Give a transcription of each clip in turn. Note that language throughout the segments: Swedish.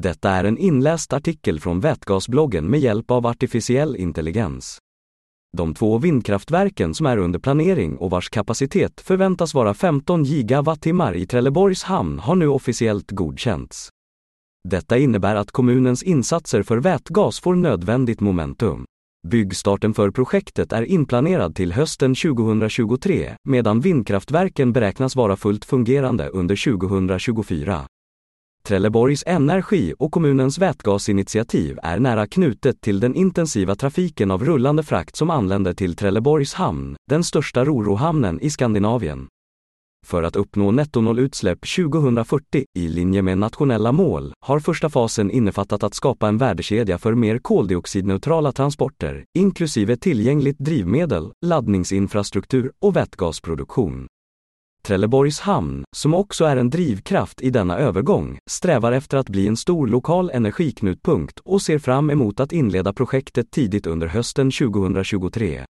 Detta är en inläst artikel från Vätgasbloggen med hjälp av artificiell intelligens. De två vindkraftverken som är under planering och vars kapacitet förväntas vara 15 gigawattimmar i Trelleborgs hamn har nu officiellt godkänts. Detta innebär att kommunens insatser för vätgas får nödvändigt momentum. Byggstarten för projektet är inplanerad till hösten 2023, medan vindkraftverken beräknas vara fullt fungerande under 2024. Trelleborgs Energi och kommunens vätgasinitiativ är nära knutet till den intensiva trafiken av rullande frakt som anländer till Trelleborgs hamn, den största rorohamnen i Skandinavien. För att uppnå nettonollutsläpp 2040 i linje med nationella mål har första fasen innefattat att skapa en värdekedja för mer koldioxidneutrala transporter, inklusive tillgängligt drivmedel, laddningsinfrastruktur och vätgasproduktion. Trelleborgs hamn, som också är en drivkraft i denna övergång, strävar efter att bli en stor lokal energiknutpunkt och ser fram emot att inleda projektet tidigt under hösten 2023.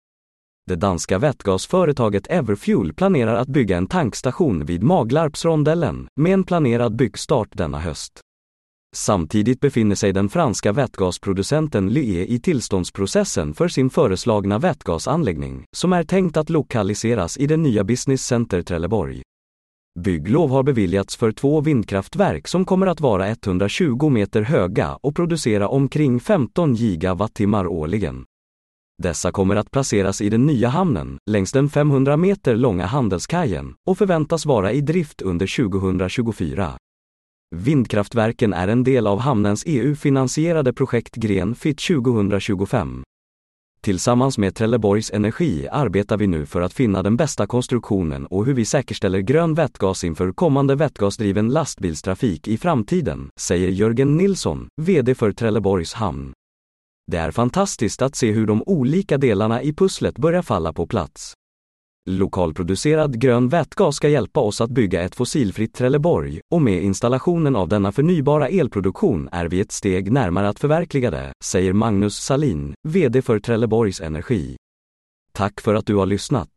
Det danska vätgasföretaget Everfuel planerar att bygga en tankstation vid Maglarpsrondellen, med en planerad byggstart denna höst. Samtidigt befinner sig den franska vätgasproducenten Lye i tillståndsprocessen för sin föreslagna vätgasanläggning, som är tänkt att lokaliseras i det nya Business Center Trelleborg. Bygglov har beviljats för två vindkraftverk som kommer att vara 120 meter höga och producera omkring 15 gigawattimmar årligen. Dessa kommer att placeras i den nya hamnen, längs den 500 meter långa handelskajen, och förväntas vara i drift under 2024. Vindkraftverken är en del av hamnens EU-finansierade projekt Grenfit 2025. Tillsammans med Trelleborgs Energi arbetar vi nu för att finna den bästa konstruktionen och hur vi säkerställer grön vätgas inför kommande vätgasdriven lastbilstrafik i framtiden, säger Jörgen Nilsson, VD för Trelleborgs hamn. Det är fantastiskt att se hur de olika delarna i pusslet börjar falla på plats. Lokalproducerad grön vätgas ska hjälpa oss att bygga ett fossilfritt Trelleborg och med installationen av denna förnybara elproduktion är vi ett steg närmare att förverkliga det, säger Magnus Salin, VD för Trelleborgs Energi. Tack för att du har lyssnat.